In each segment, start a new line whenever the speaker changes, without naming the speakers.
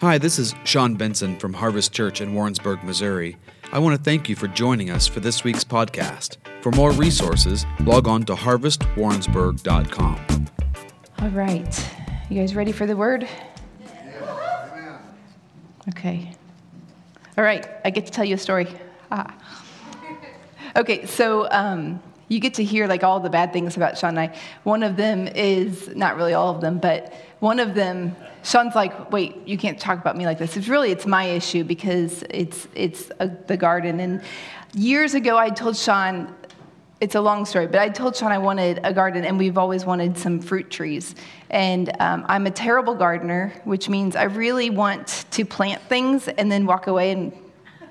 Hi, this is Sean Benson from Harvest Church in Warrensburg, Missouri. I want to thank you for joining us for this week's podcast. For more resources, log on to harvestwarrensburg.com.
All right. You guys ready for the word? Okay. All right. I get to tell you a story. Ah. Okay, so um, you get to hear like all the bad things about Sean and I. One of them is not really all of them, but one of them, Sean's like, "Wait, you can't talk about me like this." It's really it's my issue because it's it's a, the garden. And years ago, I told Sean. It's a long story, but I told Sean I wanted a garden, and we've always wanted some fruit trees. And um, I'm a terrible gardener, which means I really want to plant things and then walk away and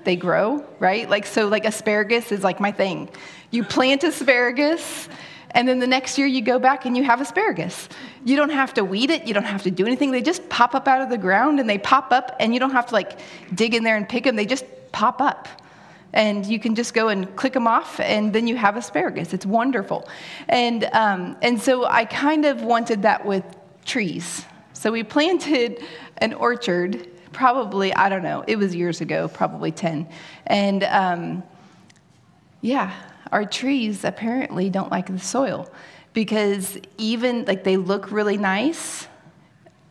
they grow, right? Like, so, like, asparagus is like my thing. You plant asparagus, and then the next year you go back and you have asparagus. You don't have to weed it, you don't have to do anything. They just pop up out of the ground and they pop up, and you don't have to like dig in there and pick them, they just pop up. And you can just go and click them off, and then you have asparagus. It's wonderful. And, um, and so I kind of wanted that with trees. So we planted an orchard, probably, I don't know, it was years ago, probably 10. And um, yeah, our trees apparently don't like the soil because even like they look really nice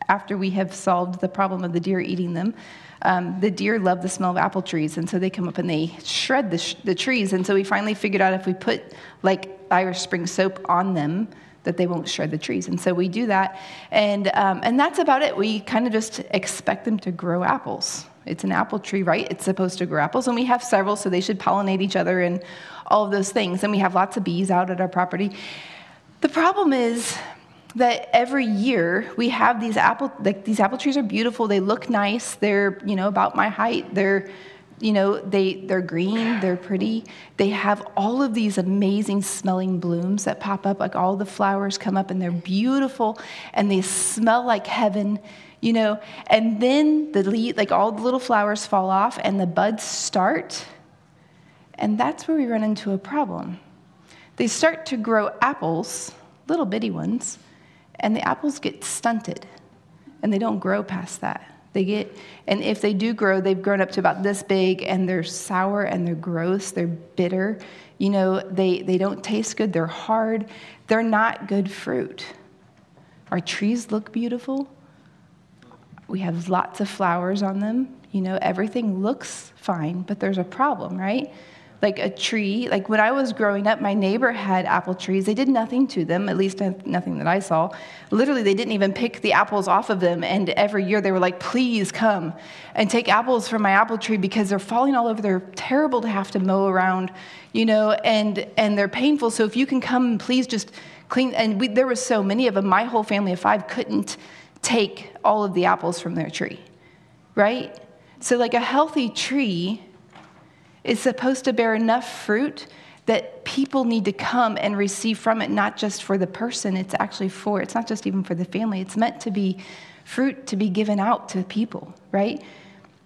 after we have solved the problem of the deer eating them. Um, the deer love the smell of apple trees, and so they come up and they shred the, sh- the trees. And so we finally figured out if we put like Irish Spring soap on them, that they won't shred the trees. And so we do that, and um, and that's about it. We kind of just expect them to grow apples. It's an apple tree, right? It's supposed to grow apples, and we have several, so they should pollinate each other and all of those things. And we have lots of bees out at our property. The problem is that every year we have these apple like these apple trees are beautiful they look nice they're you know about my height they're you know they they're green they're pretty they have all of these amazing smelling blooms that pop up like all the flowers come up and they're beautiful and they smell like heaven you know and then the lead like all the little flowers fall off and the buds start and that's where we run into a problem. They start to grow apples, little bitty ones, and the apples get stunted and they don't grow past that. They get, and if they do grow, they've grown up to about this big and they're sour and they're gross, they're bitter. You know, they, they don't taste good, they're hard, they're not good fruit. Our trees look beautiful. We have lots of flowers on them. You know, everything looks fine, but there's a problem, right? Like a tree. Like when I was growing up, my neighbor had apple trees. They did nothing to them, at least nothing that I saw. Literally, they didn't even pick the apples off of them. And every year they were like, please come and take apples from my apple tree because they're falling all over. They're terrible to have to mow around, you know, and, and they're painful. So if you can come, please just clean. And we, there were so many of them. My whole family of five couldn't take all of the apples from their tree, right? So, like a healthy tree is supposed to bear enough fruit that people need to come and receive from it, not just for the person, it's actually for, it's not just even for the family, it's meant to be fruit to be given out to people, right?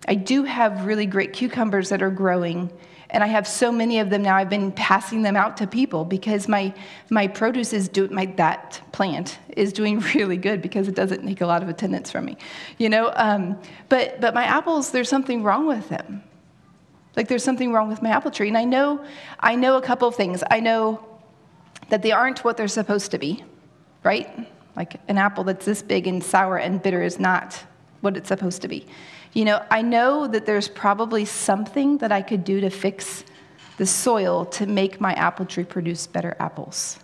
I do have really great cucumbers that are growing, and I have so many of them now. I've been passing them out to people because my my produce is doing my that plant is doing really good because it doesn't take a lot of attendance from me, you know. Um, but but my apples, there's something wrong with them. Like there's something wrong with my apple tree. And I know, I know a couple of things. I know that they aren't what they're supposed to be, right? Like an apple that's this big and sour and bitter is not what it's supposed to be. You know, I know that there's probably something that I could do to fix the soil to make my apple tree produce better apples.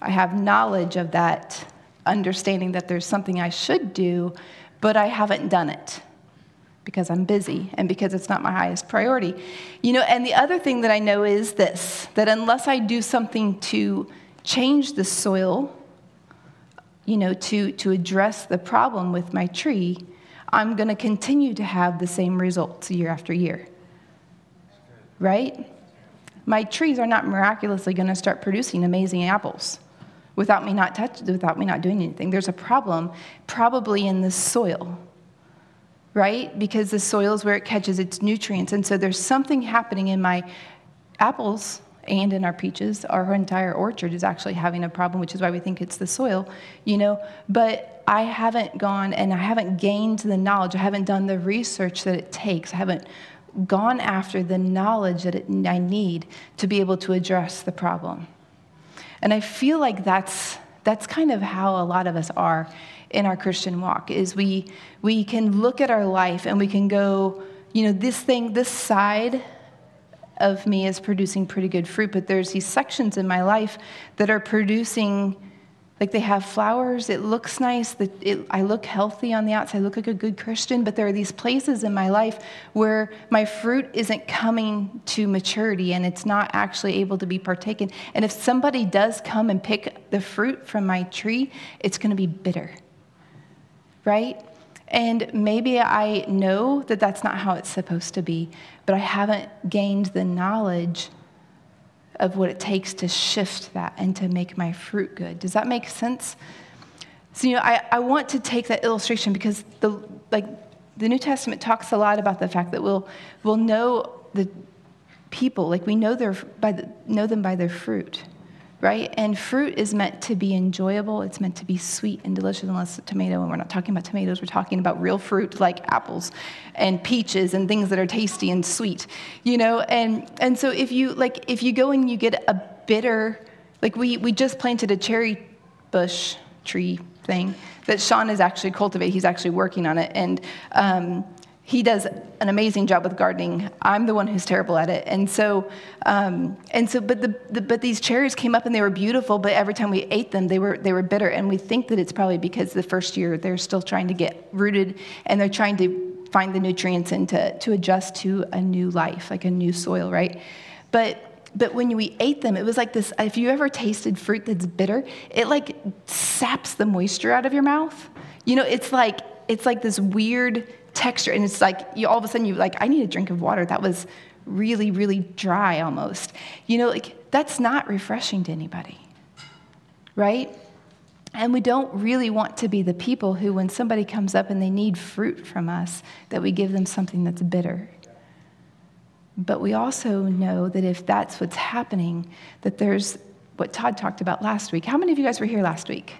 I have knowledge of that, understanding that there's something I should do, but I haven't done it because I'm busy and because it's not my highest priority. You know, and the other thing that I know is this that unless I do something to change the soil, you know, to, to address the problem with my tree, I'm going to continue to have the same results year after year. Right? My trees are not miraculously going to start producing amazing apples without me not touch, without me not doing anything. There's a problem probably in the soil right? Because the soil is where it catches its nutrients. And so there's something happening in my apples and in our peaches. Our entire orchard is actually having a problem, which is why we think it's the soil, you know. But I haven't gone and I haven't gained the knowledge, I haven't done the research that it takes, I haven't gone after the knowledge that it, I need to be able to address the problem. And I feel like that's, that's kind of how a lot of us are in our Christian walk is we, we can look at our life and we can go, you know, this thing, this side of me is producing pretty good fruit, but there's these sections in my life that are producing like they have flowers, it looks nice, it, I look healthy on the outside, I look like a good Christian, but there are these places in my life where my fruit isn't coming to maturity and it's not actually able to be partaken. And if somebody does come and pick the fruit from my tree, it's to be bitter, right? And maybe I know that that's not how it's supposed to be, but I haven't gained the knowledge of what it takes to shift that and to make my fruit good. Does that make sense? So, you know, I, I want to take that illustration because the, like, the New Testament talks a lot about the fact that we'll, we'll know the people, like we know, their, by the, know them by their fruit right? And fruit is meant to be enjoyable. It's meant to be sweet and delicious, unless a tomato, and we're not talking about tomatoes, we're talking about real fruit like apples and peaches and things that are tasty and sweet, you know? And, and so if you, like, if you go and you get a bitter, like we, we just planted a cherry bush tree thing that Sean is actually cultivating. He's actually working on it. And, um, he does an amazing job with gardening. I'm the one who's terrible at it. And so, um, and so, but the, the, but these cherries came up and they were beautiful. But every time we ate them, they were they were bitter. And we think that it's probably because the first year they're still trying to get rooted and they're trying to find the nutrients and to to adjust to a new life, like a new soil, right? But but when we ate them, it was like this. If you ever tasted fruit that's bitter, it like saps the moisture out of your mouth. You know, it's like it's like this weird texture. And it's like you all of a sudden you're like, I need a drink of water. That was really, really dry almost. You know, like that's not refreshing to anybody, right? And we don't really want to be the people who, when somebody comes up and they need fruit from us, that we give them something that's bitter. But we also know that if that's what's happening, that there's what Todd talked about last week. How many of you guys were here last week?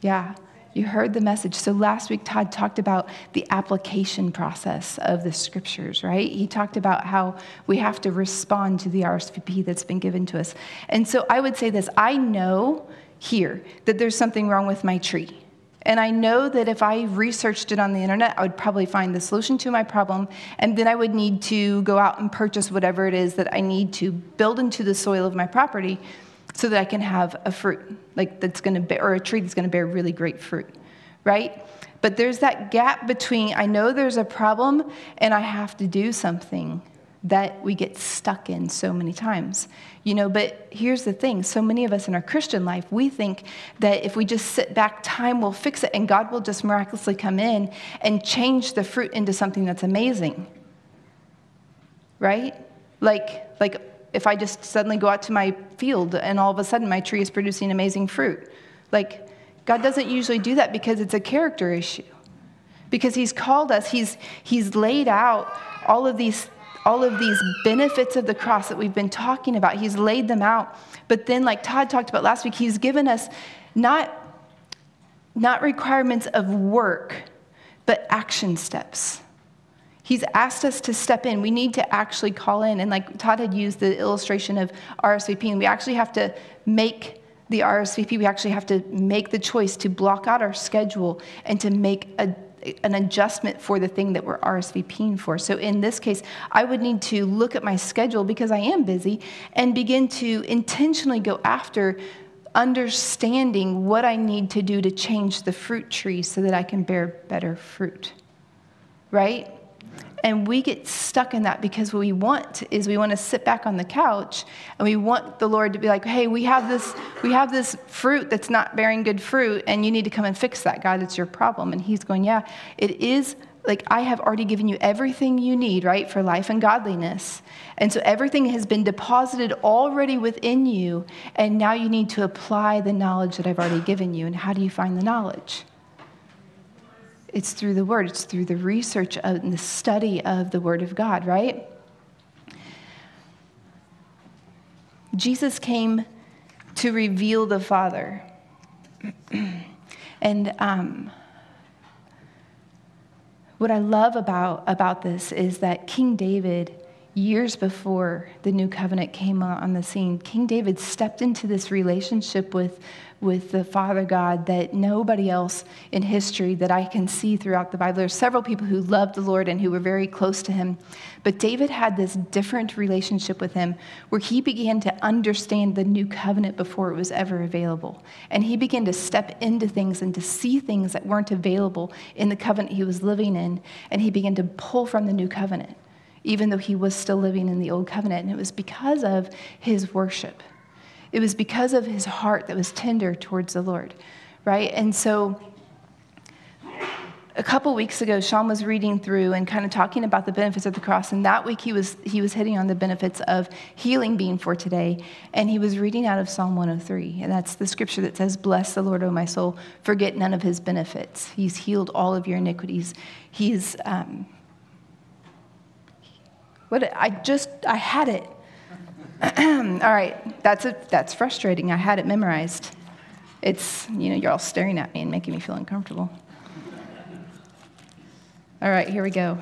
Yeah. You heard the message. So last week, Todd talked about the application process of the scriptures, right? He talked about how we have to respond to the RSVP that's been given to us. And so I would say this I know here that there's something wrong with my tree. And I know that if I researched it on the internet, I would probably find the solution to my problem. And then I would need to go out and purchase whatever it is that I need to build into the soil of my property so that I can have a fruit, like that's going to bear, or a tree that's going to bear really great fruit, right? But there's that gap between I know there's a problem and I have to do something that we get stuck in so many times. You know, but here's the thing so many of us in our Christian life, we think that if we just sit back, time will fix it and God will just miraculously come in and change the fruit into something that's amazing. Right? Like, like if I just suddenly go out to my field and all of a sudden my tree is producing amazing fruit. Like, God doesn't usually do that because it's a character issue. Because He's called us, He's, he's laid out all of these all of these benefits of the cross that we've been talking about. He's laid them out. But then, like Todd talked about last week, he's given us not, not requirements of work, but action steps. He's asked us to step in. We need to actually call in. And like Todd had used the illustration of RSVP, and we actually have to make the RSVP, we actually have to make the choice to block out our schedule and to make a, an adjustment for the thing that we're RSVPing for. So in this case, I would need to look at my schedule because I am busy and begin to intentionally go after understanding what I need to do to change the fruit tree so that I can bear better fruit. Right? And we get stuck in that because what we want is we want to sit back on the couch and we want the Lord to be like, hey, we have this, we have this fruit that's not bearing good fruit, and you need to come and fix that. God, it's your problem. And he's going, Yeah, it is like I have already given you everything you need, right, for life and godliness. And so everything has been deposited already within you, and now you need to apply the knowledge that I've already given you. And how do you find the knowledge? It's through the Word, it's through the research and the study of the Word of God, right? Jesus came to reveal the Father. and um, what I love about, about this is that King David, years before the new covenant came on the scene, King David stepped into this relationship with, with the Father God that nobody else in history that I can see throughout the Bible. There are several people who loved the Lord and who were very close to him. But David had this different relationship with him where he began to understand the new covenant before it was ever available. And he began to step into things and to see things that weren't available in the covenant he was living in. And he began to pull from the new covenant, even though he was still living in the old covenant. And it was because of his worship. It was because of his heart that was tender towards the Lord, right? And so a couple weeks ago, Sean was reading through and kind of talking about the benefits of the cross. And that week, he was, he was hitting on the benefits of healing being for today. And he was reading out of Psalm 103. And that's the scripture that says, Bless the Lord, O my soul, forget none of his benefits. He's healed all of your iniquities. He's, um, what, I just, I had it. all right, that's, a, that's frustrating. I had it memorized. It's, you know, you're all staring at me and making me feel uncomfortable. All right, here we go.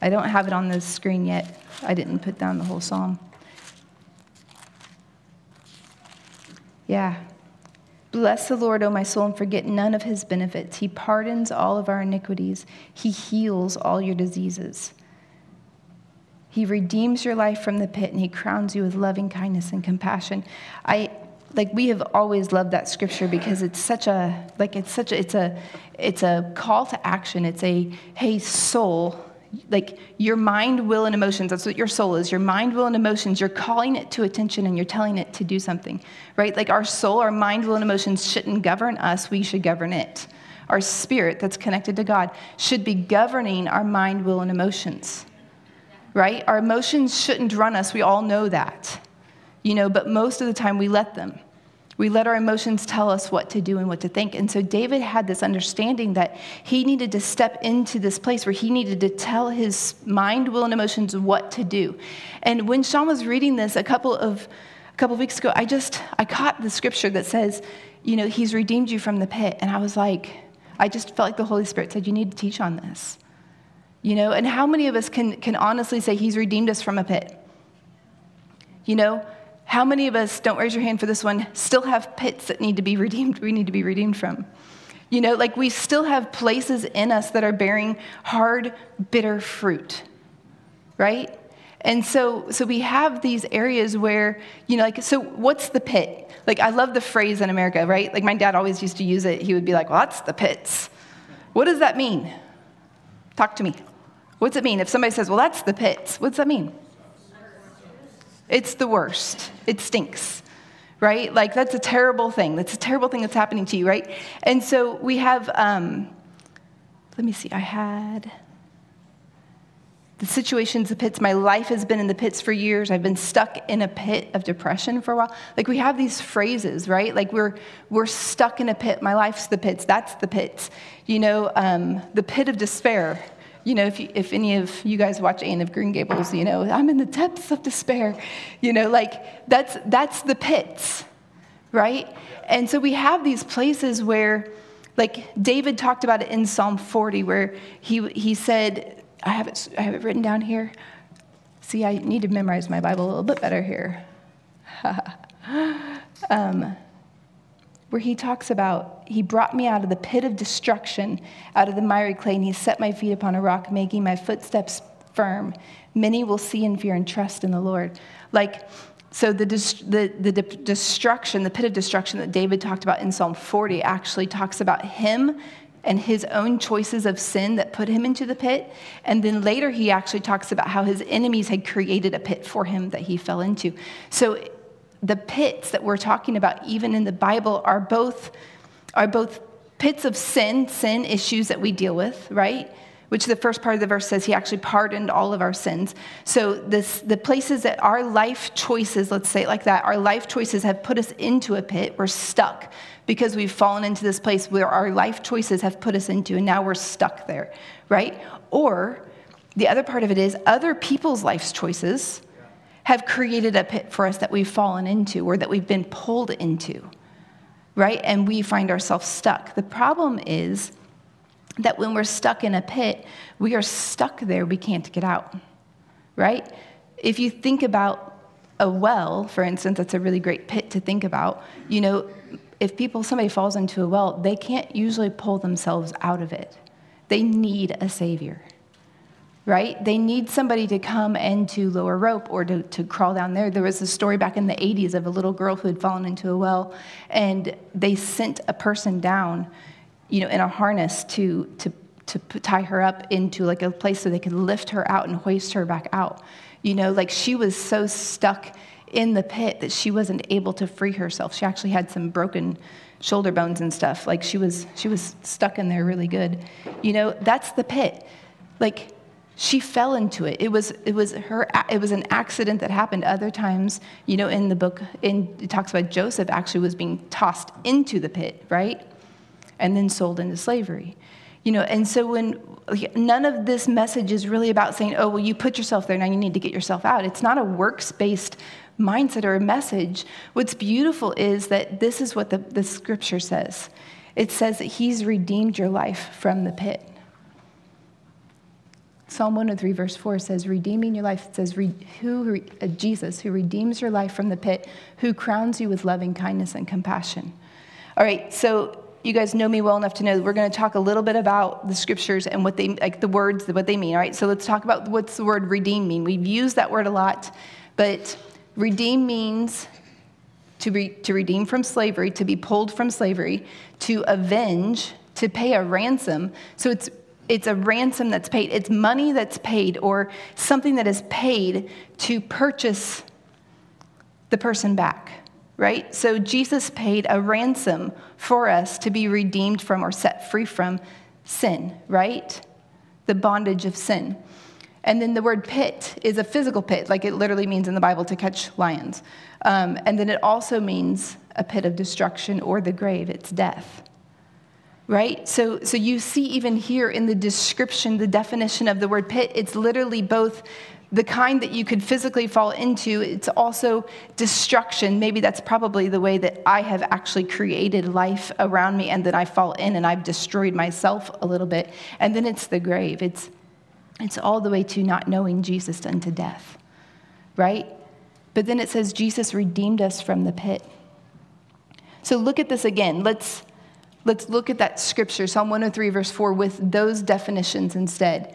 I don't have it on the screen yet. I didn't put down the whole psalm. Yeah. Bless the Lord, O my soul, and forget none of his benefits. He pardons all of our iniquities, he heals all your diseases. He redeems your life from the pit and he crowns you with loving kindness and compassion. I like we have always loved that scripture because it's such a like it's such a it's a it's a call to action. It's a hey soul, like your mind, will, and emotions. That's what your soul is. Your mind, will, and emotions. You're calling it to attention and you're telling it to do something, right? Like our soul, our mind, will, and emotions shouldn't govern us. We should govern it. Our spirit that's connected to God should be governing our mind, will, and emotions right? Our emotions shouldn't run us. We all know that, you know, but most of the time we let them. We let our emotions tell us what to do and what to think. And so David had this understanding that he needed to step into this place where he needed to tell his mind, will, and emotions what to do. And when Sean was reading this a couple of a couple of weeks ago, I just I caught the scripture that says, you know, he's redeemed you from the pit. And I was like, I just felt like the Holy Spirit said, you need to teach on this. You know, and how many of us can, can honestly say he's redeemed us from a pit? You know, how many of us, don't raise your hand for this one, still have pits that need to be redeemed, we need to be redeemed from? You know, like we still have places in us that are bearing hard, bitter fruit, right? And so, so we have these areas where, you know, like, so what's the pit? Like, I love the phrase in America, right? Like, my dad always used to use it. He would be like, well, that's the pits. What does that mean? Talk to me. What's it mean? If somebody says, well, that's the pits, what's that mean? It's the worst. It stinks, right? Like, that's a terrible thing. That's a terrible thing that's happening to you, right? And so we have, um, let me see, I had the situations, the pits. My life has been in the pits for years. I've been stuck in a pit of depression for a while. Like we have these phrases, right? Like we're we're stuck in a pit. My life's the pits. That's the pits. You know, um, the pit of despair you know, if, you, if any of you guys watch Anne of Green Gables, you know, I'm in the depths of despair. You know, like that's, that's the pits, right? And so we have these places where, like David talked about it in Psalm 40, where he, he said, I have, it, I have it written down here. See, I need to memorize my Bible a little bit better here. um, where he talks about, He brought me out of the pit of destruction, out of the miry clay, and He set my feet upon a rock, making my footsteps firm. Many will see and fear and trust in the Lord. Like, so the, the, the destruction, the pit of destruction that David talked about in Psalm 40 actually talks about him and his own choices of sin that put him into the pit. And then later he actually talks about how his enemies had created a pit for him that he fell into. So the pits that we're talking about, even in the Bible, are both, are both pits of sin, sin issues that we deal with, right? Which the first part of the verse says he actually pardoned all of our sins. So this, the places that our life choices, let's say it like that, our life choices have put us into a pit. We're stuck because we've fallen into this place where our life choices have put us into, and now we're stuck there, right? Or the other part of it is other people's life choices have created a pit for us that we've fallen into or that we've been pulled into, right? And we find ourselves stuck. The problem is that when we're stuck in a pit, we are stuck there, we can't get out, right? If you think about a well, for instance, that's a really great pit to think about. You know, if people, somebody falls into a well, they can't usually pull themselves out of it. They need a savior, right? They need somebody to come and to lower rope or to, to crawl down there. There was a story back in the 80s of a little girl who had fallen into a well, and they sent a person down, you know, in a harness to, to, to tie her up into like a place so they could lift her out and hoist her back out. You know, like she was so stuck in the pit that she wasn't able to free herself. She actually had some broken shoulder bones and stuff. Like she was she was stuck in there really good. You know, that's the pit. Like she fell into it. It was it was her it was an accident that happened. Other times, you know, in the book in it talks about Joseph actually was being tossed into the pit, right? And then sold into slavery. You know, and so when none of this message is really about saying, oh, well, you put yourself there, now you need to get yourself out. It's not a works based mindset or a message. What's beautiful is that this is what the, the scripture says it says that He's redeemed your life from the pit. Psalm 103, verse 4 says, redeeming your life. It says, who, uh, Jesus, who redeems your life from the pit, who crowns you with loving kindness and compassion. All right, so you guys know me well enough to know that we're going to talk a little bit about the scriptures and what they like the words what they mean all right so let's talk about what's the word redeem mean we've used that word a lot but redeem means to, re, to redeem from slavery to be pulled from slavery to avenge to pay a ransom so it's it's a ransom that's paid it's money that's paid or something that is paid to purchase the person back right? So Jesus paid a ransom for us to be redeemed from or set free from sin, right? The bondage of sin. And then the word pit is a physical pit, like it literally means in the Bible to catch lions. Um, and then it also means a pit of destruction or the grave, it's death. Right? So, so you see, even here in the description, the definition of the word pit, it's literally both the kind that you could physically fall into. It's also destruction. Maybe that's probably the way that I have actually created life around me and that I fall in and I've destroyed myself a little bit. And then it's the grave. It's, it's all the way to not knowing Jesus unto death, right? But then it says Jesus redeemed us from the pit. So look at this again. Let's, let's look at that scripture, Psalm 103, verse 4, with those definitions instead.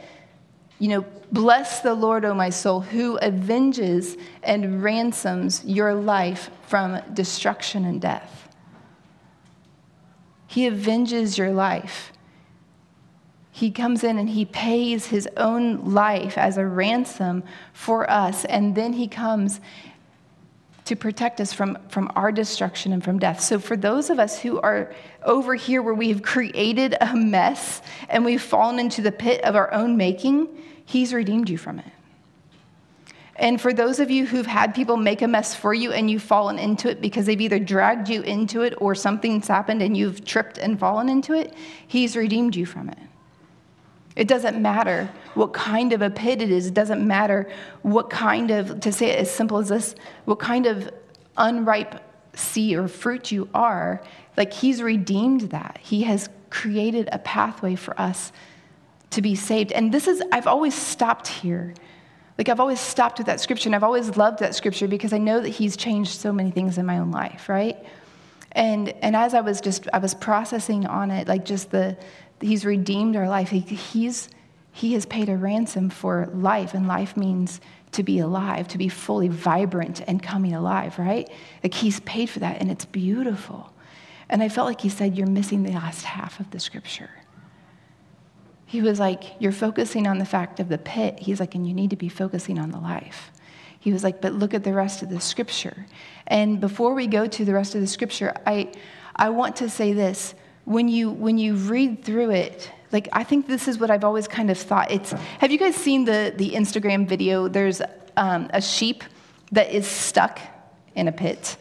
You know, bless the Lord, O my soul, who avenges and ransoms your life from destruction and death. He avenges your life. He comes in and he pays his own life as a ransom for us, and then he comes to protect us from, from our destruction and from death. So, for those of us who are over here where we have created a mess and we've fallen into the pit of our own making, He's redeemed you from it. And for those of you who've had people make a mess for you and you've fallen into it because they've either dragged you into it or something's happened and you've tripped and fallen into it, He's redeemed you from it. It doesn't matter what kind of a pit it is. It doesn't matter what kind of, to say it as simple as this, what kind of unripe seed or fruit you are. Like, He's redeemed that. He has created a pathway for us to be saved. And this is, I've always stopped here. Like, I've always stopped with that scripture, and I've always loved that scripture because I know that He's changed so many things in my own life, right? And, and as I was just, I was processing on it, like just the, He's redeemed our life. He, he's, he has paid a ransom for life, and life means to be alive, to be fully vibrant and coming alive, right? Like He's paid for that, and it's beautiful. And I felt like He said, You're missing the last half of the scripture. He was like, You're focusing on the fact of the pit. He's like, And you need to be focusing on the life. He was like, But look at the rest of the scripture. And before we go to the rest of the scripture, I, I want to say this. When you, when you read through it, like I think this is what I've always kind of thought. It's have you guys seen the, the Instagram video? There's um, a sheep that is stuck in a pit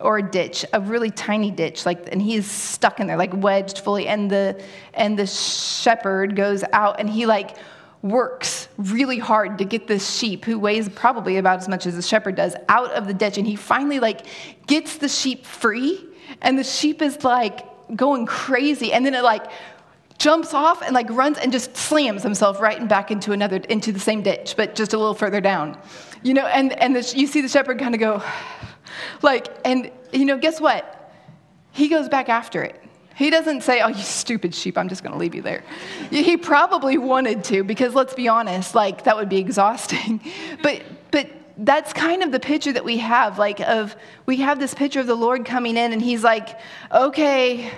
or a ditch, a really tiny ditch, like, and he's stuck in there, like wedged fully. And the and the shepherd goes out and he like works really hard to get this sheep who weighs probably about as much as the shepherd does out of the ditch and he finally like gets the sheep free and the sheep is like going crazy and then it like jumps off and like runs and just slams himself right and back into another into the same ditch but just a little further down you know and and the, you see the shepherd kind of go like and you know guess what he goes back after it he doesn't say, Oh, you stupid sheep, I'm just going to leave you there. He probably wanted to, because let's be honest, like that would be exhausting. But, but that's kind of the picture that we have like of we have this picture of the lord coming in and he's like okay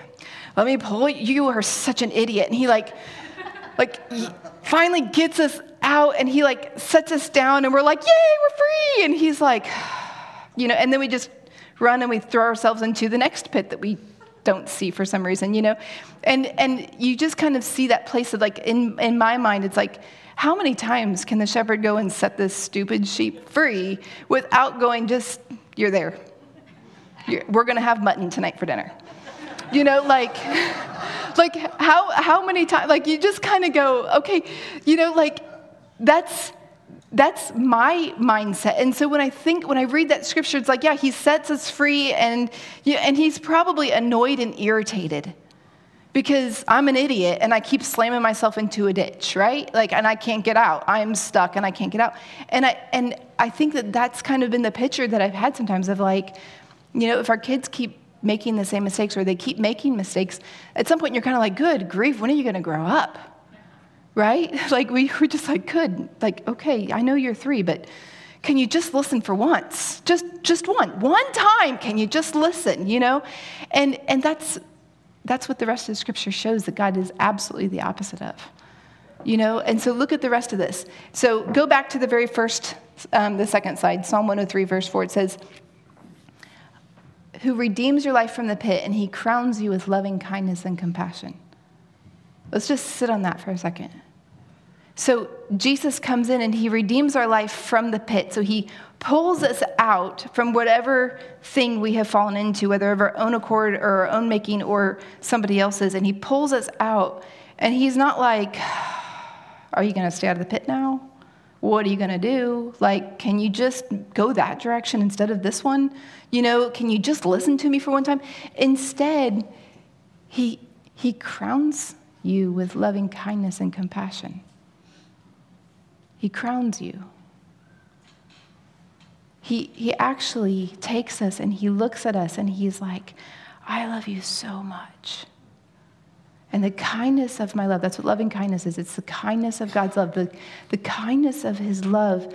let me pull you you are such an idiot. And he like like finally gets us out and he like sets us down and we're like yay we're free. And he's like you know and then we just run and we throw ourselves into the next pit that we don't see for some reason, you know? And, and you just kind of see that place of like, in, in my mind, it's like, how many times can the shepherd go and set this stupid sheep free without going, just, you're there? You're, we're going to have mutton tonight for dinner. You know, like, like how, how many times, like you just kind of go, okay, you know, like that's, that's my mindset. And so when I think, when I read that scripture, it's like, yeah, he sets us free, and, and he's probably annoyed and irritated because I'm an idiot and I keep slamming myself into a ditch, right? Like, and I can't get out. I'm stuck and I can't get out. And I, and I think that that's kind of been the picture that I've had sometimes of like, you know, if our kids keep making the same mistakes or they keep making mistakes, at some point you're kind of like, good grief, when are you going to grow up? right? Like we were just like, good. Like, okay, I know you're three, but can you just listen for once? Just just one. One time, can you just listen, you know? And and that's that's what the rest of the scripture shows that God is absolutely the opposite of. You know, and so look at the rest of this. So go back to the very first, um, the second side, Psalm 103, verse 4. It says, Who redeems your life from the pit, and he crowns you with loving kindness and compassion. Let's just sit on that for a second. So Jesus comes in and he redeems our life from the pit. So he pulls us out from whatever thing we have fallen into, whether of our own accord or our own making or somebody else's. And he pulls us out. And he's not like, Are you going to stay out of the pit now? What are you going to do? Like, can you just go that direction instead of this one? You know, can you just listen to me for one time? Instead, he, he crowns you with loving kindness and compassion. He crowns you. He, he actually takes us and he looks at us and he's like, I love you so much. And the kindness of my love, that's what loving kindness is. It's the kindness of God's love. The, the kindness of his love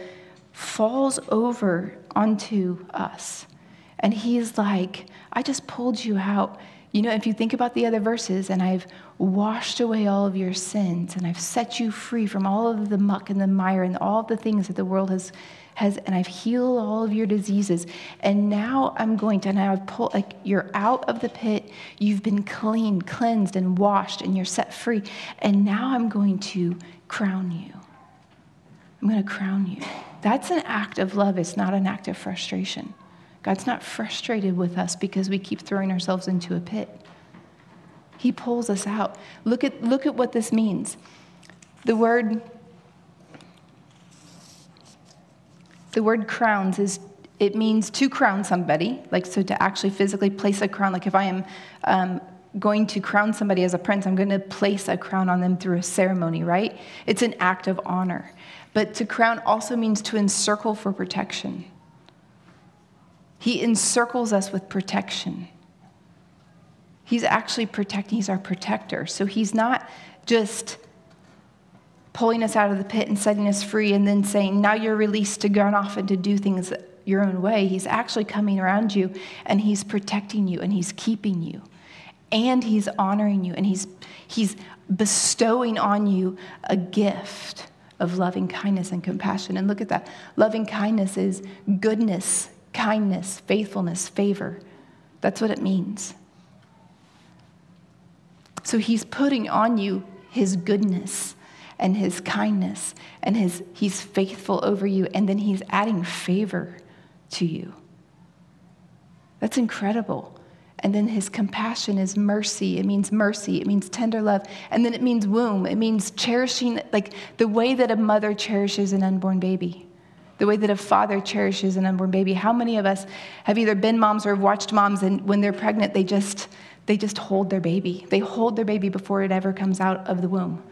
falls over onto us. And he's like, I just pulled you out. You know, if you think about the other verses, and I've washed away all of your sins, and I've set you free from all of the muck and the mire and all the things that the world has, has and I've healed all of your diseases. And now I'm going to, now I've pulled, like, you're out of the pit, you've been clean, cleansed, and washed, and you're set free. And now I'm going to crown you. I'm going to crown you. That's an act of love, it's not an act of frustration. God's not frustrated with us because we keep throwing ourselves into a pit. He pulls us out. Look at, look at what this means. The word, the word crowns is it means to crown somebody, like so to actually physically place a crown. Like if I am um, going to crown somebody as a prince, I'm going to place a crown on them through a ceremony, right? It's an act of honor. But to crown also means to encircle for protection. He encircles us with protection. He's actually protecting, he's our protector. So he's not just pulling us out of the pit and setting us free and then saying, now you're released to go off and to do things your own way. He's actually coming around you and he's protecting you and he's keeping you. And he's honoring you and he's, he's bestowing on you a gift of loving kindness and compassion. And look at that. Loving kindness is goodness, kindness, faithfulness, favor. That's what it means. So he's putting on you his goodness and his kindness and his he's faithful over you and then he's adding favor to you. That's incredible. And then his compassion is mercy. It means mercy. It means tender love. And then it means womb. It means cherishing, like the way that a mother cherishes an unborn baby, the way that a father cherishes an unborn baby. How many of us have either been moms or have watched moms and when they're pregnant, they just, they just hold their baby. They hold their baby before it ever comes out of the womb.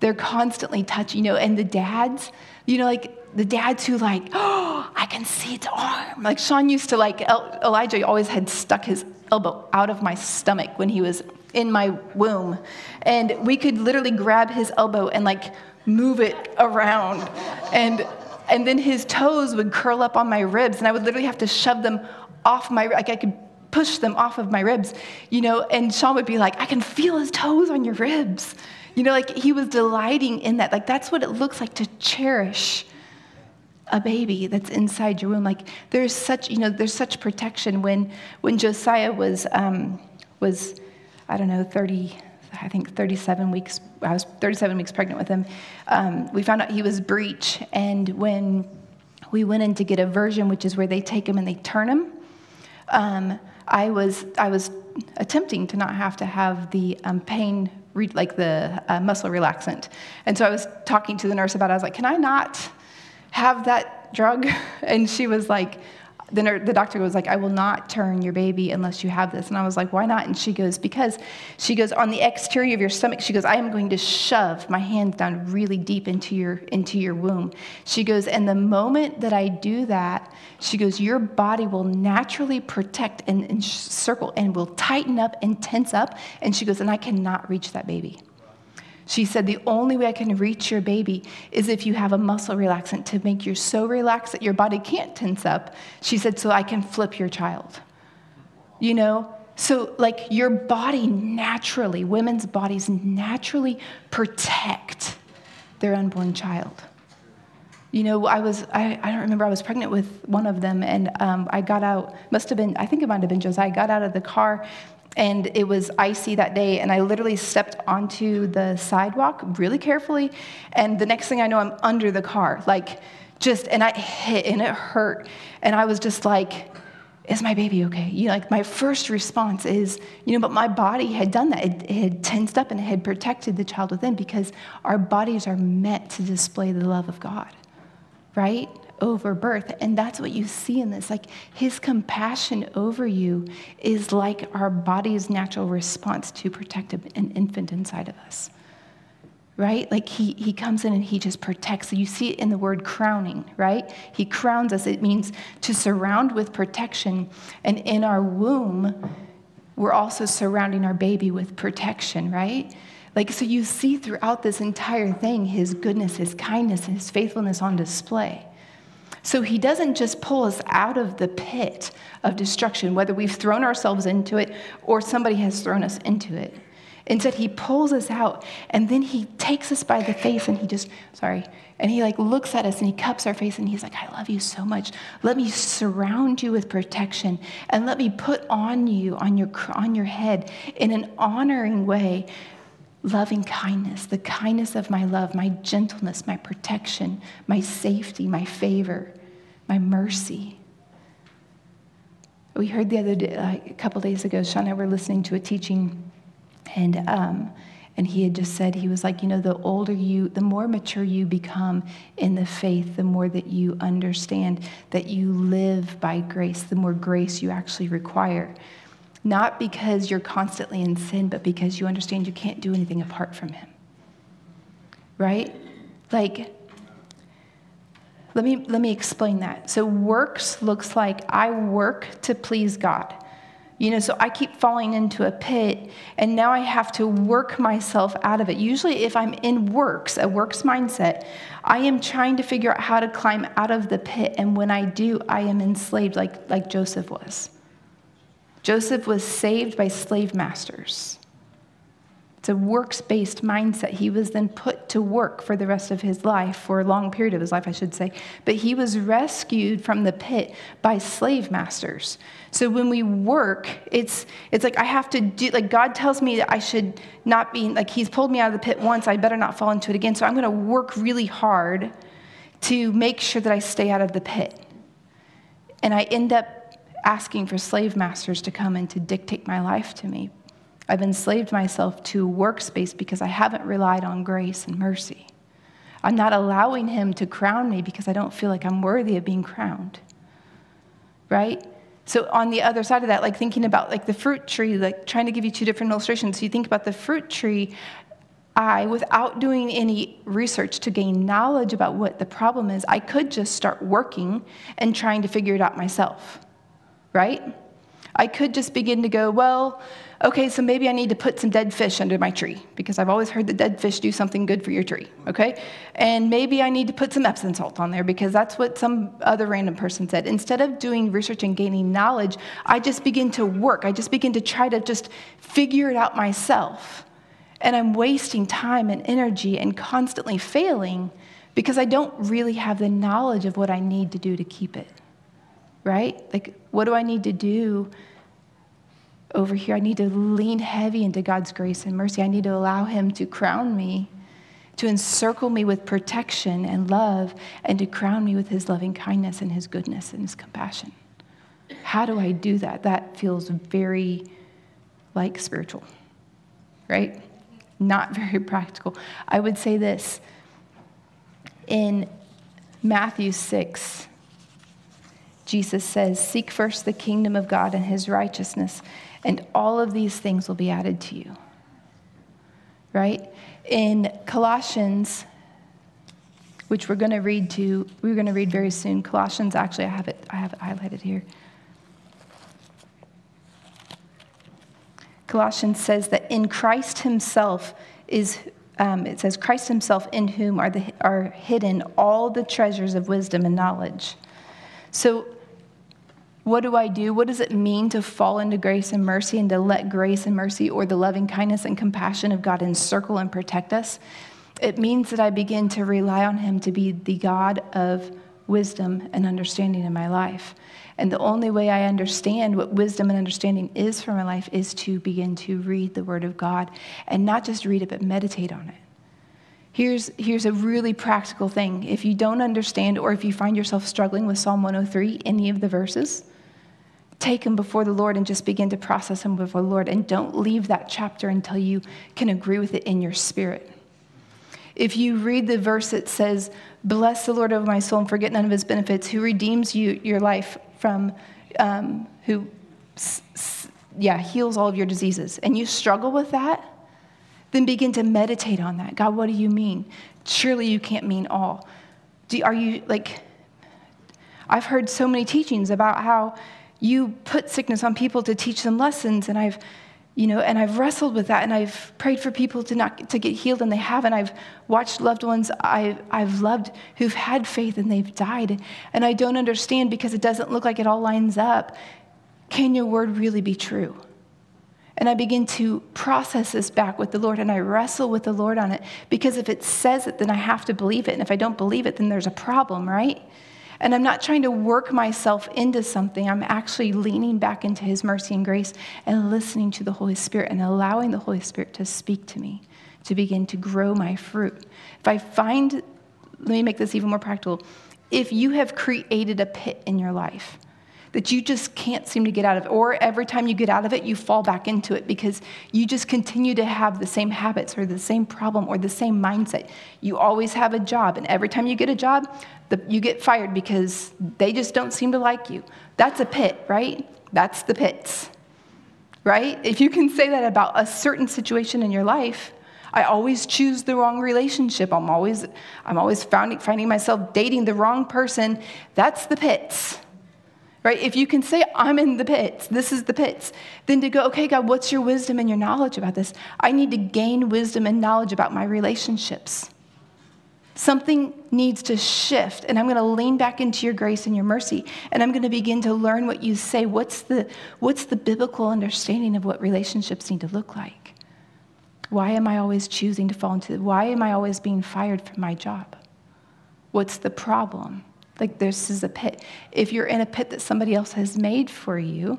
They're constantly touching, you know, and the dads, you know, like the dads who like, oh, I can see its arm. Like Sean used to like, Elijah always had stuck his elbow out of my stomach when he was in my womb. And we could literally grab his elbow and like move it around. And, and then his toes would curl up on my ribs and I would literally have to shove them off my, like I could push them off of my ribs, you know, and Sean would be like, I can feel his toes on your ribs. You know, like he was delighting in that. Like that's what it looks like to cherish a baby that's inside your womb. Like there's such, you know, there's such protection when when Josiah was um, was, I don't know, 30, I think 37 weeks. I was 37 weeks pregnant with him. Um, we found out he was breech, and when we went in to get a version, which is where they take him and they turn him. Um, I was I was attempting to not have to have the um, pain like the uh, muscle relaxant, and so I was talking to the nurse about. it. I was like, "Can I not have that drug? And she was like, the, the doctor was like, I will not turn your baby unless you have this. And I was like, why not? And she goes, because she goes, on the exterior of your stomach, she goes, I am going to shove my hands down really deep into your, into your womb. She goes, and the moment that I do that, she goes, your body will naturally protect and, and circle and will tighten up and tense up. And she goes, and I cannot reach that baby. She said, The only way I can reach your baby is if you have a muscle relaxant to make you so relaxed that your body can't tense up. She said, So I can flip your child. You know? So, like, your body naturally, women's bodies naturally protect their unborn child. You know, I was, I, I don't remember, I was pregnant with one of them, and um, I got out, must have been, I think it might have been Josiah. I got out of the car, and it was icy that day and i literally stepped onto the sidewalk really carefully. And the next thing i know i'm under the car like just and i hit and it hurt. And i was just like is my baby okay? You know like my first response is you know but my body had done that. It, it had tensed up and it had protected the child within because our bodies are meant to display the love of god right over birth. And that's what you see in this. Like his compassion over you is like our body's natural response to protect an infant inside of us. Right? Like he, he comes in and he just protects. You see it in the word crowning, right? He crowns us. It means to surround with protection. And in our womb, we're also surrounding our baby with protection, right? Like, so you see throughout this entire thing his goodness, his kindness, his faithfulness on display. So he doesn't just pull us out of the pit of destruction, whether we've thrown ourselves into it or somebody has thrown us into it. Instead, he pulls us out and then he takes us by the face and he just, sorry, and he like looks at us and he cups our face and he's like, I love you so much. Let me surround you with protection and let me put on you, on your, on your head in an honoring way loving kindness, the kindness of my love, my gentleness, my protection, my safety, my favor, my mercy. We heard the other day, a couple days ago, Sean and I were listening to a teaching, and um, and he had just said he was like, you know, the older you, the more mature you become in the faith, the more that you understand that you live by grace, the more grace you actually require. Not because you're constantly in sin, but because you understand you can't do anything apart from Him. Right? Like, let me, let me explain that. So, works looks like I work to please God. You know, so I keep falling into a pit, and now I have to work myself out of it. Usually, if I'm in works, a works mindset, I am trying to figure out how to climb out of the pit. And when I do, I am enslaved like, like Joseph was. Joseph was saved by slave masters. It's a works based mindset. He was then put to work for the rest of his life, for a long period of his life, I should say. But he was rescued from the pit by slave masters. So when we work, it's, it's like I have to do, like God tells me that I should not be, like He's pulled me out of the pit once, I better not fall into it again. So I'm going to work really hard to make sure that I stay out of the pit. And I end up asking for slave masters to come and to dictate my life to me. I've enslaved myself to workspace because I haven't relied on grace and mercy. I'm not allowing him to crown me because I don't feel like I'm worthy of being crowned. Right? So on the other side of that, like thinking about like the fruit tree, like trying to give you two different illustrations. So you think about the fruit tree, I, without doing any research to gain knowledge about what the problem is, I could just start working and trying to figure it out myself. Right? I could just begin to go, well, okay, so maybe I need to put some dead fish under my tree because I've always heard that dead fish do something good for your tree, okay? And maybe I need to put some Epsom salt on there because that's what some other random person said. Instead of doing research and gaining knowledge, I just begin to work. I just begin to try to just figure it out myself. And I'm wasting time and energy and constantly failing because I don't really have the knowledge of what I need to do to keep it, right? Like, what do I need to do? over here. I need to lean heavy into God's grace and mercy. I need to allow Him to crown me, to encircle me with protection and love, and to crown me with His loving kindness and His goodness and His compassion. How do I do that? That feels very like spiritual, right? Not very practical. I would say this in Matthew 6. Jesus says, Seek first the kingdom of God and his righteousness, and all of these things will be added to you. Right? In Colossians, which we're going to read to, we're going to read very soon. Colossians, actually, I have it, I have it highlighted here. Colossians says that in Christ Himself is, um, it says, Christ Himself in whom are, the, are hidden all the treasures of wisdom and knowledge. So what do I do? What does it mean to fall into grace and mercy and to let grace and mercy or the loving kindness and compassion of God encircle and protect us? It means that I begin to rely on Him to be the God of wisdom and understanding in my life. And the only way I understand what wisdom and understanding is for my life is to begin to read the Word of God and not just read it, but meditate on it. Here's, here's a really practical thing. If you don't understand or if you find yourself struggling with Psalm 103, any of the verses, take them before the Lord and just begin to process them before the Lord. And don't leave that chapter until you can agree with it in your spirit. If you read the verse that says, Bless the Lord of my soul and forget none of his benefits, who redeems you, your life from, um, who, yeah, heals all of your diseases, and you struggle with that, then begin to meditate on that. God, what do you mean? Surely you can't mean all. Do, are you like, I've heard so many teachings about how you put sickness on people to teach them lessons and i've you know and i've wrestled with that and i've prayed for people to not to get healed and they haven't i've watched loved ones I've, I've loved who've had faith and they've died and i don't understand because it doesn't look like it all lines up can your word really be true and I begin to process this back with the Lord and I wrestle with the Lord on it because if it says it, then I have to believe it. And if I don't believe it, then there's a problem, right? And I'm not trying to work myself into something. I'm actually leaning back into His mercy and grace and listening to the Holy Spirit and allowing the Holy Spirit to speak to me, to begin to grow my fruit. If I find, let me make this even more practical. If you have created a pit in your life, that you just can't seem to get out of, or every time you get out of it, you fall back into it because you just continue to have the same habits or the same problem or the same mindset. You always have a job, and every time you get a job, the, you get fired because they just don't seem to like you. That's a pit, right? That's the pits, right? If you can say that about a certain situation in your life, I always choose the wrong relationship. I'm always, I'm always finding, finding myself dating the wrong person. That's the pits right? If you can say, I'm in the pits, this is the pits, then to go, okay, God, what's your wisdom and your knowledge about this? I need to gain wisdom and knowledge about my relationships. Something needs to shift, and I'm going to lean back into your grace and your mercy, and I'm going to begin to learn what you say. What's the, what's the biblical understanding of what relationships need to look like? Why am I always choosing to fall into, why am I always being fired from my job? What's the problem? Like this is a pit. If you're in a pit that somebody else has made for you,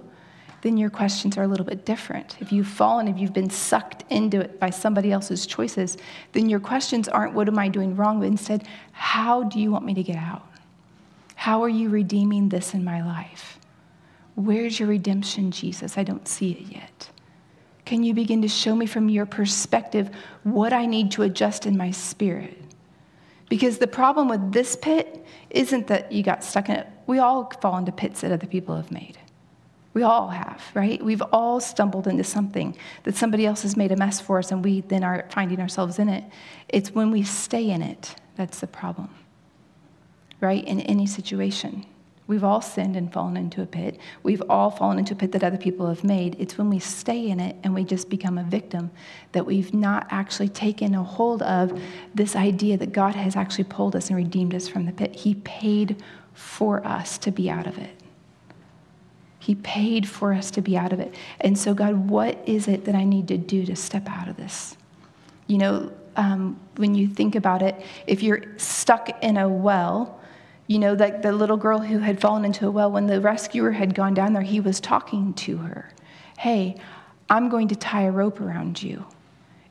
then your questions are a little bit different. If you've fallen, if you've been sucked into it by somebody else's choices, then your questions aren't, what am I doing wrong? But instead, how do you want me to get out? How are you redeeming this in my life? Where's your redemption, Jesus? I don't see it yet. Can you begin to show me from your perspective what I need to adjust in my spirit? Because the problem with this pit isn't that you got stuck in it. We all fall into pits that other people have made. We all have, right? We've all stumbled into something that somebody else has made a mess for us and we then are finding ourselves in it. It's when we stay in it that's the problem, right? In any situation. We've all sinned and fallen into a pit. We've all fallen into a pit that other people have made. It's when we stay in it and we just become a victim that we've not actually taken a hold of this idea that God has actually pulled us and redeemed us from the pit. He paid for us to be out of it. He paid for us to be out of it. And so, God, what is it that I need to do to step out of this? You know, um, when you think about it, if you're stuck in a well, you know, like the little girl who had fallen into a well, when the rescuer had gone down there, he was talking to her. Hey, I'm going to tie a rope around you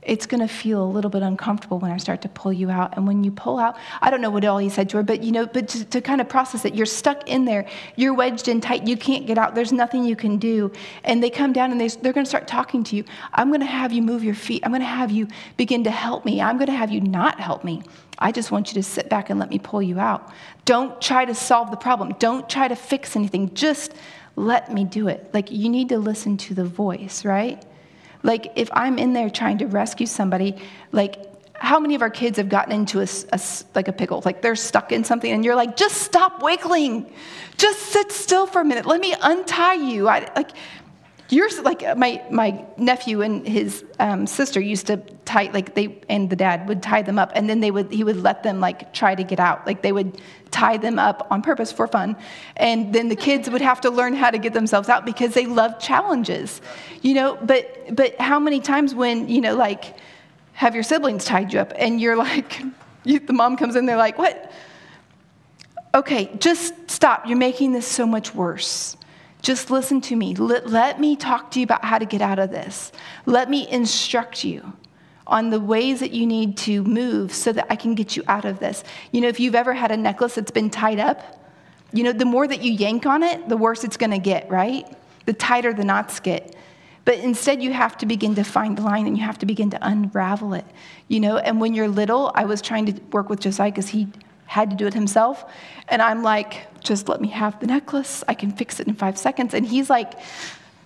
it's going to feel a little bit uncomfortable when I start to pull you out. And when you pull out, I don't know what all he said to her, but you know, but to, to, kind of process it, you're stuck in there, you're wedged in tight, you can't get out, there's nothing you can do. And they come down and they, they're going to start talking to you. I'm going to have you move your feet. I'm going to have you begin to help me. I'm going to have you not help me. I just want you to sit back and let me pull you out. Don't try to solve the problem, don't try to fix anything. Just let me do it. Like you need to listen to the voice, right? Like, if I'm in there trying to rescue somebody, like, how many of our kids have gotten into a, a, like a pickle? Like they're stuck in something and you're like just stop wiggling. Just sit still for a minute. Let me untie you. I, like you're like uh, my, my nephew and his um, sister used to tie like they and the dad would tie them up and then they would he would let them like try to get out. Like they would tie them up on purpose for fun and then the kids would have to learn how to get themselves out because they love challenges you know? But but how many times when you know like have your siblings tied you up and you're like you, the mom comes in they're like what? Okay just stop. You're making this so much worse just listen to me. Let, let me talk to you about how to get out of this. Let me instruct you on the ways that you need to move so that I can get you out of this. You know, if you've ever had a necklace that's been tied up, you know, the more that you yank on it, the worse it's going to get, right? The tighter the knots get. But instead, you have to begin to find the line and you have to begin to unravel it. You know, and when you're little, I was trying to work with Josiah because he had to do it himself. And I'm like, just let me have the necklace. I can fix it in five seconds. And he's like,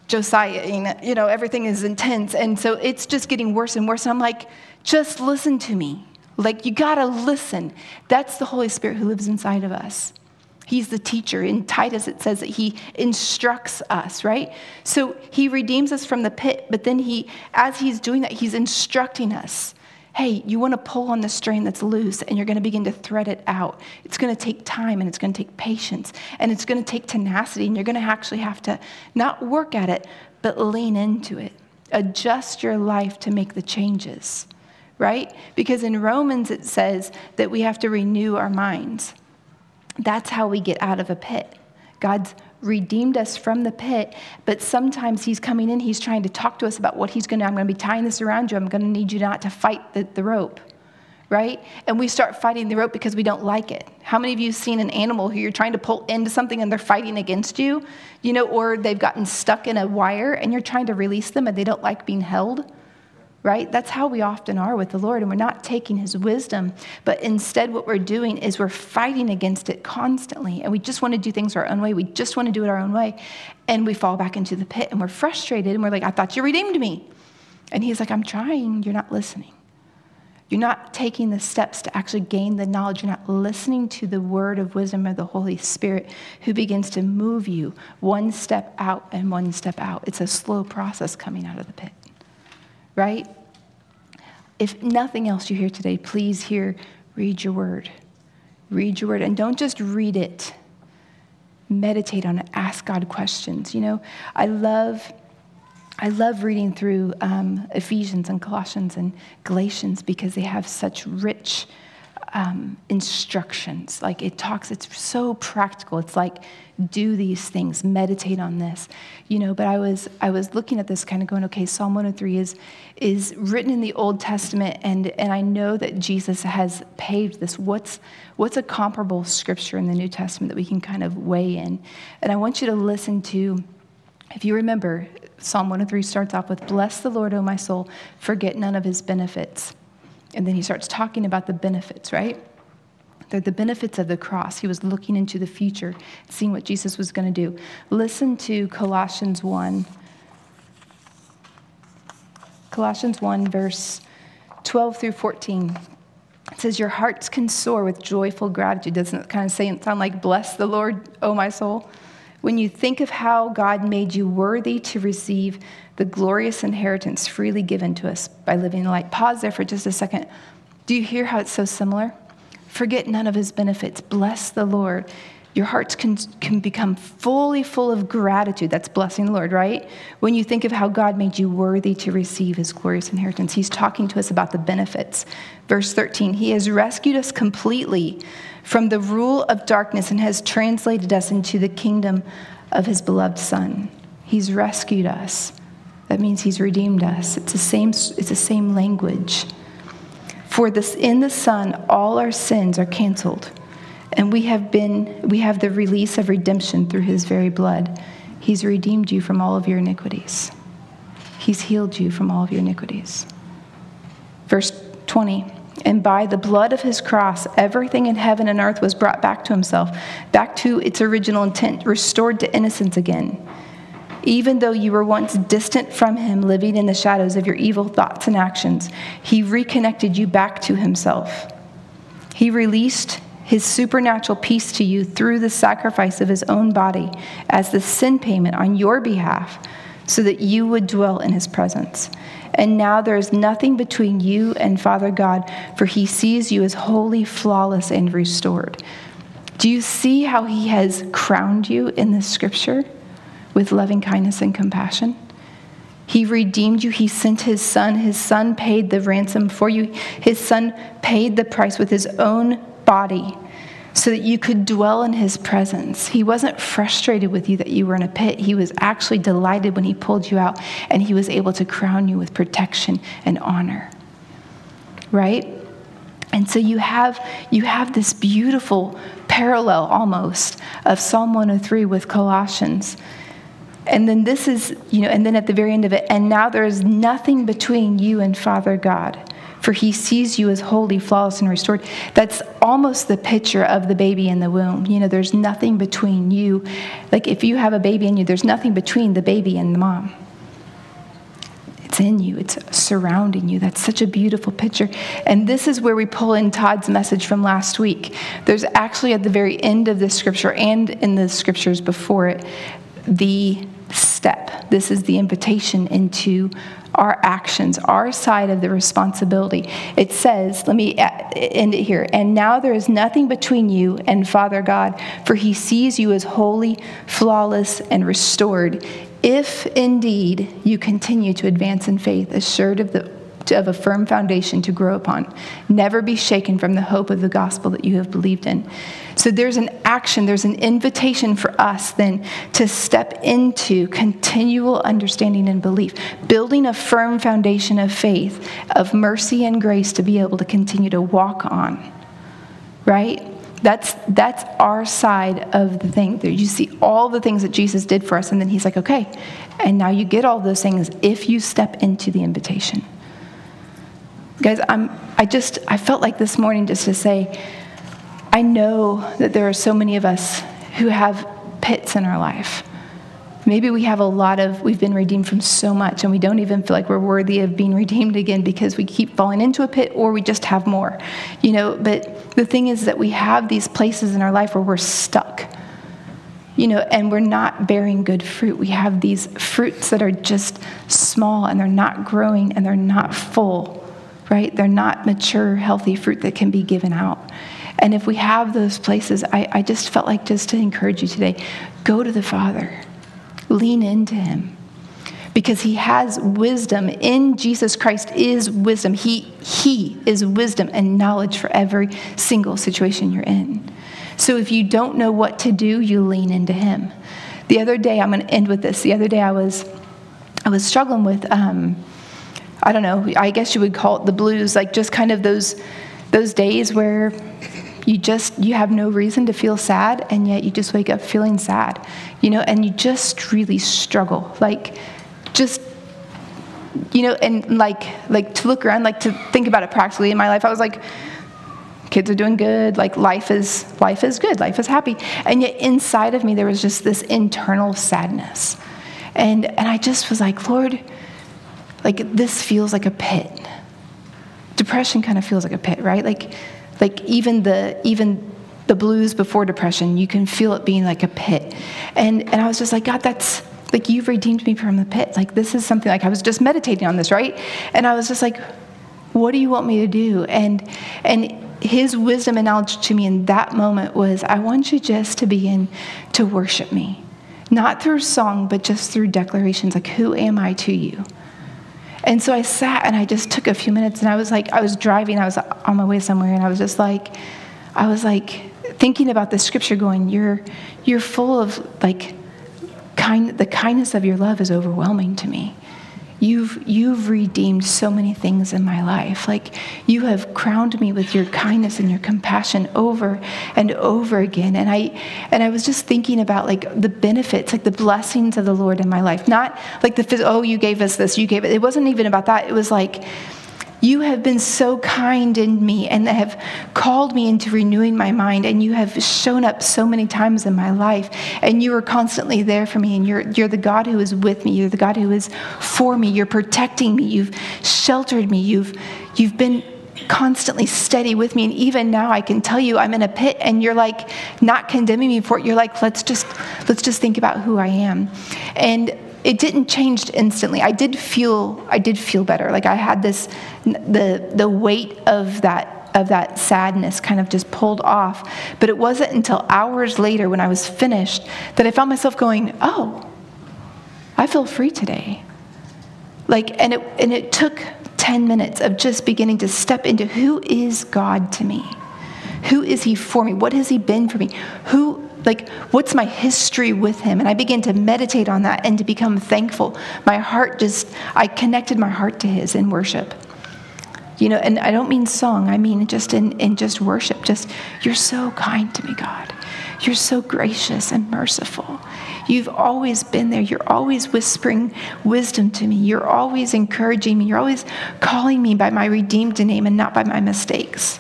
Josiah, you know, everything is intense. And so it's just getting worse and worse. And I'm like, just listen to me. Like, you gotta listen. That's the Holy Spirit who lives inside of us. He's the teacher. In Titus, it says that he instructs us, right? So he redeems us from the pit, but then he, as he's doing that, he's instructing us hey, you want to pull on the string that's loose and you're going to begin to thread it out. It's going to take time and it's going to take patience and it's going to take tenacity and you're going to actually have to not work at it, but lean into it. Adjust your life to make the changes, right? Because in Romans it says that we have to renew our minds. That's how we get out of a pit. God's redeemed us from the pit, but sometimes he's coming in, he's trying to talk to us about what he's going to, I'm going to be tying this around you, I'm going to need you not to fight the, the rope, right? And we start fighting the rope because we don't like it. How many of you have seen an animal who you're trying to pull into something and they're fighting against you, you know, or they've gotten stuck in a wire and you're trying to release them and they don't like being held? Right? That's how we often are with the Lord, and we're not taking His wisdom, but instead, what we're doing is we're fighting against it constantly, and we just want to do things our own way. We just want to do it our own way, and we fall back into the pit, and we're frustrated, and we're like, I thought you redeemed me. And He's like, I'm trying, you're not listening. You're not taking the steps to actually gain the knowledge. You're not listening to the word of wisdom of the Holy Spirit who begins to move you one step out and one step out. It's a slow process coming out of the pit right? If nothing else you hear today, please hear, read your word. Read your word. And don't just read it, meditate on it, ask God questions. You know, I love. I love reading through um, Ephesians and Colossians and Galatians because they have such rich um, instructions. Like it talks, it's so practical. It's like, do these things, meditate on this, you know. But I was I was looking at this, kind of going, okay, Psalm 103 is is written in the Old Testament, and and I know that Jesus has paved this. What's what's a comparable scripture in the New Testament that we can kind of weigh in? And I want you to listen to. If you remember, Psalm 103 starts off with, Bless the Lord, O my soul, forget none of his benefits. And then he starts talking about the benefits, right? They're the benefits of the cross. He was looking into the future, seeing what Jesus was going to do. Listen to Colossians 1. Colossians 1, verse 12 through 14. It says, Your hearts can soar with joyful gratitude. Doesn't it kind of say, sound like, Bless the Lord, O my soul? When you think of how God made you worthy to receive the glorious inheritance freely given to us by living the light. Pause there for just a second. Do you hear how it's so similar? Forget none of his benefits. Bless the Lord. Your hearts can, can become fully full of gratitude. That's blessing the Lord, right? When you think of how God made you worthy to receive his glorious inheritance, he's talking to us about the benefits. Verse 13, he has rescued us completely from the rule of darkness and has translated us into the kingdom of his beloved Son. He's rescued us. That means he's redeemed us. It's the same, it's the same language. For this, in the Son, all our sins are canceled, and we have, been, we have the release of redemption through his very blood. He's redeemed you from all of your iniquities, he's healed you from all of your iniquities. Verse 20. And by the blood of his cross, everything in heaven and earth was brought back to himself, back to its original intent, restored to innocence again even though you were once distant from him, living in the shadows of your evil thoughts and actions, he reconnected you back to himself. He released his supernatural peace to you through the sacrifice of his own body as the sin payment on your behalf, so that you would dwell in his presence. And now there is nothing between you and Father God, for he sees you as holy, flawless, and restored. Do you see how he has crowned you in this scripture? with loving kindness and compassion. He redeemed you. He sent his son. His son paid the ransom for you. His son paid the price with his own body so that you could dwell in his presence. He wasn't frustrated with you that you were in a pit. He was actually delighted when he pulled you out and he was able to crown you with protection and honor. Right? And so you have you have this beautiful parallel almost of Psalm 103 with Colossians. And then this is, you know, and then at the very end of it, and now there is nothing between you and Father God, for he sees you as holy, flawless, and restored. That's almost the picture of the baby in the womb. You know, there's nothing between you. Like if you have a baby in you, there's nothing between the baby and the mom. It's in you, it's surrounding you. That's such a beautiful picture. And this is where we pull in Todd's message from last week. There's actually at the very end of this scripture and in the scriptures before it, the step. This is the invitation into our actions, our side of the responsibility. It says, let me uh, end it here. And now there is nothing between you and Father God, for he sees you as holy, flawless, and restored. If indeed you continue to advance in faith, assured of the of a firm foundation to grow upon. Never be shaken from the hope of the gospel that you have believed in. So there's an action, there's an invitation for us then to step into continual understanding and belief, building a firm foundation of faith, of mercy and grace to be able to continue to walk on. Right? That's, that's our side of the thing. You see all the things that Jesus did for us, and then he's like, okay, and now you get all those things if you step into the invitation. Guys, I'm, I just, I felt like this morning just to say, I know that there are so many of us who have pits in our life. Maybe we have a lot of, we've been redeemed from so much, and we don't even feel like we're worthy of being redeemed again because we keep falling into a pit or we just have more. You know, but the thing is that we have these places in our life where we're stuck. You know, and we're not bearing good fruit. We have these fruits that are just small and they're not growing and they're not full right? They're not mature, healthy fruit that can be given out. And if we have those places, I, I just felt like just to encourage you today go to the Father, lean into Him. because he has wisdom in Jesus Christ is wisdom. He he is wisdom and knowledge for every single situation you're in. So if you don't know what to do, you lean into him. The other day, I'm going to end with this. The other day, I was I was struggling with um, I don't know. I guess you would call it the blues, like just kind of those those days where you just you have no reason to feel sad and yet you just wake up feeling sad you know and you just really struggle like just you know and like like to look around like to think about it practically in my life i was like kids are doing good like life is life is good life is happy and yet inside of me there was just this internal sadness and and i just was like lord like this feels like a pit depression kind of feels like a pit right like like even the even the blues before depression, you can feel it being like a pit. And and I was just like, God, that's like you've redeemed me from the pit. Like this is something like I was just meditating on this, right? And I was just like, what do you want me to do? And and his wisdom and knowledge to me in that moment was, I want you just to begin to worship me. Not through song, but just through declarations like, Who am I to you? And so I sat and I just took a few minutes and I was like, I was driving, I was on my way somewhere, and I was just like, I was like thinking about the scripture going, You're you're full of like kind the kindness of your love is overwhelming to me. You've, you've redeemed so many things in my life. Like, you have crowned me with your kindness and your compassion over and over again. And I, and I was just thinking about like the benefits, like the blessings of the Lord in my life. Not like the, oh, you gave us this, you gave it. It wasn't even about that. It was like, you have been so kind in me and have called me into renewing my mind, and you have shown up so many times in my life, and you are constantly there for me, and you're, you're the God who is with me, you're the God who is for me, you're protecting me, you've sheltered me, you've, you've been constantly steady with me and even now i can tell you i'm in a pit and you're like not condemning me for it. You're like let's just let's just think about who i am. And it didn't change instantly. I did feel I did feel better. Like I had this the the weight of that of that sadness kind of just pulled off. But it wasn't until hours later when I was finished that I found myself going, "Oh, I feel free today." Like and it and it took 10 minutes of just beginning to step into who is God to me? Who is he for me? What has he been for me? Who like, what's my history with him? And I began to meditate on that and to become thankful. My heart just, I connected my heart to his in worship. You know, and I don't mean song, I mean just in, in just worship. Just, you're so kind to me, God. You're so gracious and merciful. You've always been there. You're always whispering wisdom to me. You're always encouraging me. You're always calling me by my redeemed name and not by my mistakes.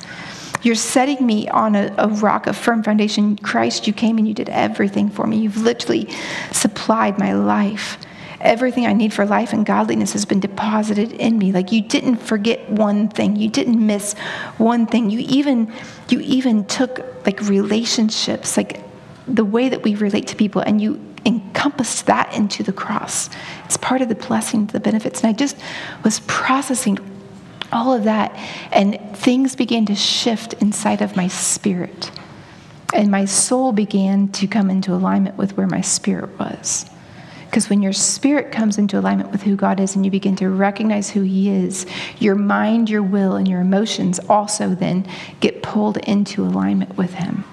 You're setting me on a, a rock, a firm foundation. Christ, you came and you did everything for me. You've literally supplied my life. Everything I need for life and godliness has been deposited in me. Like you didn't forget one thing. You didn't miss one thing. You even you even took like relationships, like the way that we relate to people, and you encompassed that into the cross. It's part of the blessing, the benefits. And I just was processing all of that. And things began to shift inside of my spirit. And my soul began to come into alignment with where my spirit was. Because when your spirit comes into alignment with who God is and you begin to recognize who He is, your mind, your will, and your emotions also then get pulled into alignment with Him.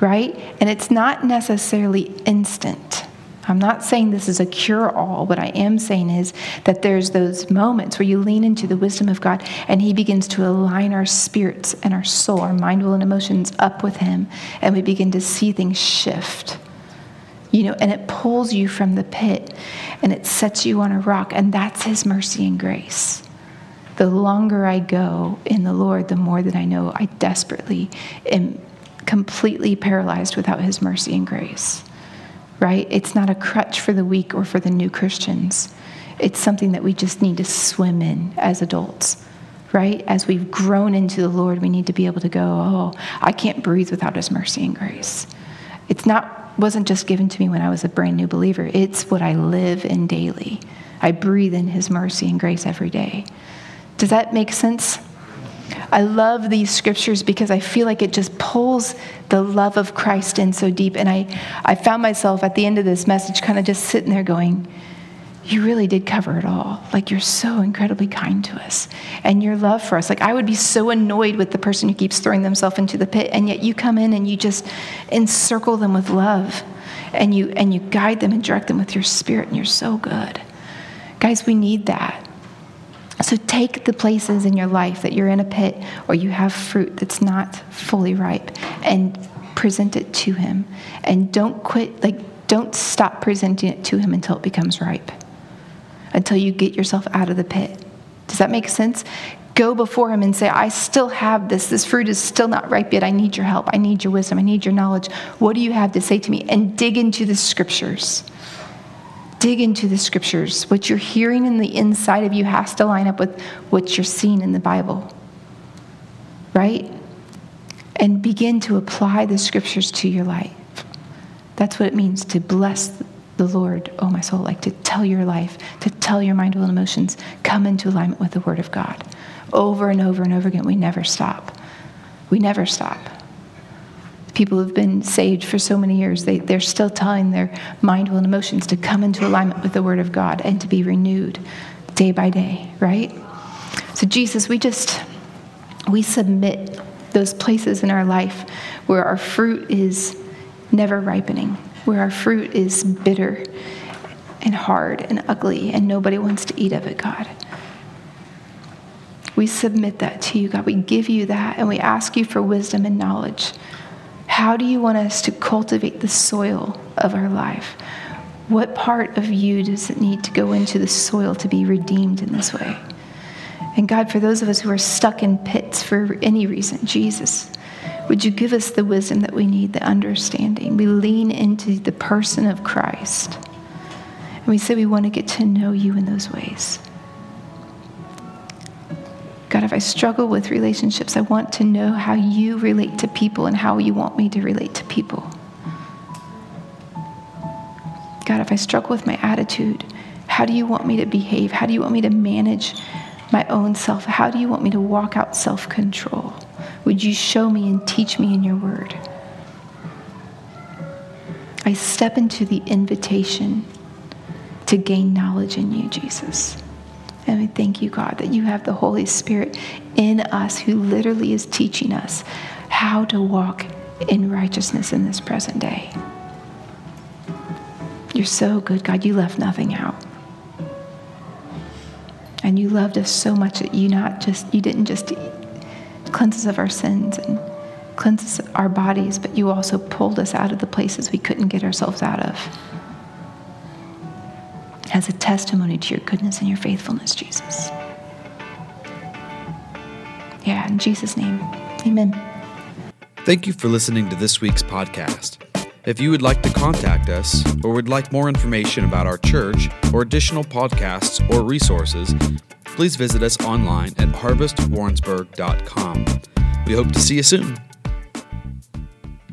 Right? And it's not necessarily instant. I'm not saying this is a cure all. What I am saying is that there's those moments where you lean into the wisdom of God and He begins to align our spirits and our soul, our mind, will, and emotions up with Him, and we begin to see things shift. You know, and it pulls you from the pit and it sets you on a rock, and that's His mercy and grace. The longer I go in the Lord, the more that I know I desperately am completely paralyzed without His mercy and grace right? It's not a crutch for the weak or for the new Christians. It's something that we just need to swim in as adults, right? As we've grown into the Lord, we need to be able to go, oh, I can't breathe without His mercy and grace. It's not wasn't just given to me when I was a brand new believer. It's what I live in daily. I breathe in His mercy and grace every day. Does that make sense? I love these scriptures because I feel like it just pulls the love of Christ in so deep. And I, I found myself at the end of this message kind of just sitting there going, you really did cover it all. Like, you're so incredibly kind to us. And your love for us. Like, I would be so annoyed with the person who keeps throwing themselves into the pit, and yet you come in and you just encircle them with love. And you, and you guide them and direct them with your spirit, and you're so good. Guys, we need that. So take the places in your life that you're in a pit or you have fruit that's not fully ripe and present it to Him. And don't quit, like, don't stop presenting it to Him until it becomes ripe until you get yourself out of the pit. Does that make sense? Go before him and say, I still have this. This fruit is still not ripe yet. I need your help. I need your wisdom. I need your knowledge. What do you have to say to me? And dig into the scriptures. Dig into the scriptures. What you're hearing in the inside of you has to line up with what you're seeing in the Bible. Right? And begin to apply the scriptures to your life. That's what it means to bless the Lord, oh my soul, like to tell your life, to tell your mind, will, and emotions, come into alignment with the Word of God. Over and over and over again, we never stop. We never stop. People who've been saved for so many years, they, they're still telling their mind, will, and emotions to come into alignment with the Word of God and to be renewed day by day, right? So, Jesus, we just, we submit those places in our life where our fruit is never ripening where our fruit is bitter and hard and ugly and nobody wants to eat of it, God. We submit that to you, God. We give you that and we ask you for wisdom and knowledge. How do you want us to cultivate the soil of our life? What part of you does it need to go into the soil to be redeemed in this way? And God, for those of us who are stuck in pits for any reason, Jesus, would you give us the wisdom that we need, the understanding? We lean into the person of Christ. And we say we want to get to know you in those ways. God, if I struggle with relationships, I want to know how you relate to people and how you want me to relate to people. God, if I struggle with my attitude, how do you want me to behave? How do you want me to manage my own self? How do you want me to walk out self control? Would you show me and teach me in your word? I step into the invitation to gain knowledge in you, Jesus. And we thank you, God, that you have the Holy Spirit in us who literally is teaching us how to walk in righteousness in this present day. You're so good, God. You left nothing out. And you loved us so much that you not just you didn't just cleanse us of our sins and cleanse our bodies, but you also pulled us out of the places we couldn't get ourselves out of. As a testimony to your goodness and your faithfulness, Jesus. Yeah, in Jesus' name, amen.
Thank you for listening to this week's podcast. If you would like to contact us or would like more information about our church or additional podcasts or resources, please visit us online at harvestwarrensburg.com. We hope to see you soon.